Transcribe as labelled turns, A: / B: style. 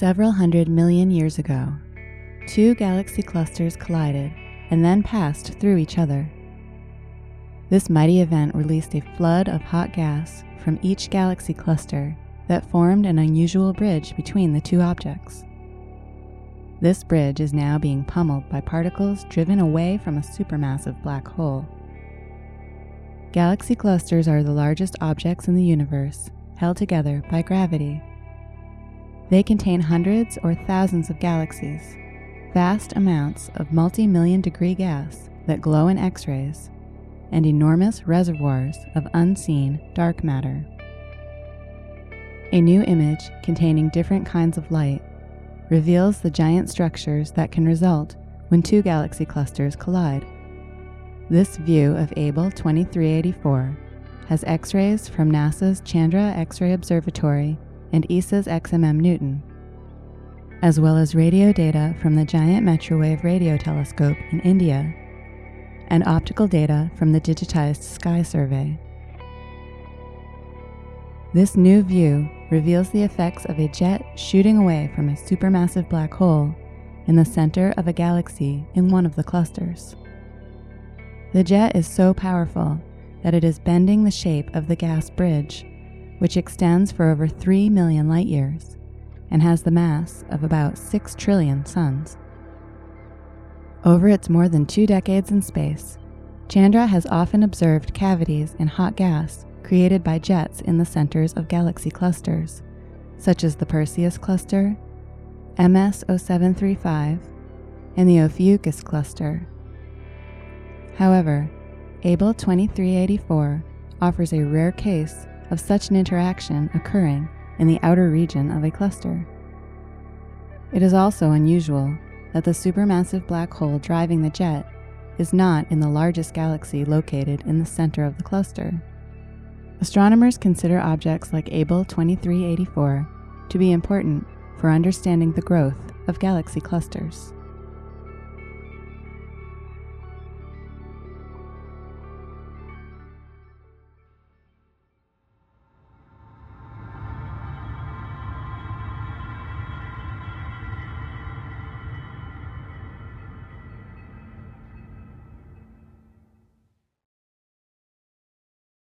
A: Several hundred million years ago, two galaxy clusters collided and then passed through each other. This mighty event released a flood of hot gas from each galaxy cluster that formed an unusual bridge between the two objects. This bridge is now being pummeled by particles driven away from a supermassive black hole. Galaxy clusters are the largest objects in the universe, held together by gravity. They contain hundreds or thousands of galaxies, vast amounts of multi million degree gas that glow in X rays, and enormous reservoirs of unseen dark matter. A new image containing different kinds of light reveals the giant structures that can result when two galaxy clusters collide. This view of Abell 2384 has X rays from NASA's Chandra X ray Observatory and ESA's XMM Newton, as well as radio data from the Giant Metrowave Radio Telescope in India and optical data from the digitized Sky Survey. This new view reveals the effects of a jet shooting away from a supermassive black hole in the center of a galaxy in one of the clusters. The jet is so powerful that it is bending the shape of the gas bridge, which extends for over 3 million light years and has the mass of about 6 trillion suns. Over its more than two decades in space, Chandra has often observed cavities in hot gas created by jets in the centers of galaxy clusters, such as the Perseus cluster, MS 0735, and the Ophiuchus cluster. However, Abell 2384 offers a rare case of such an interaction occurring in the outer region of a cluster. It is also unusual that the supermassive black hole driving the jet is not in the largest galaxy located in the center of the cluster. Astronomers consider objects like Abell 2384 to be important for understanding the growth of galaxy clusters.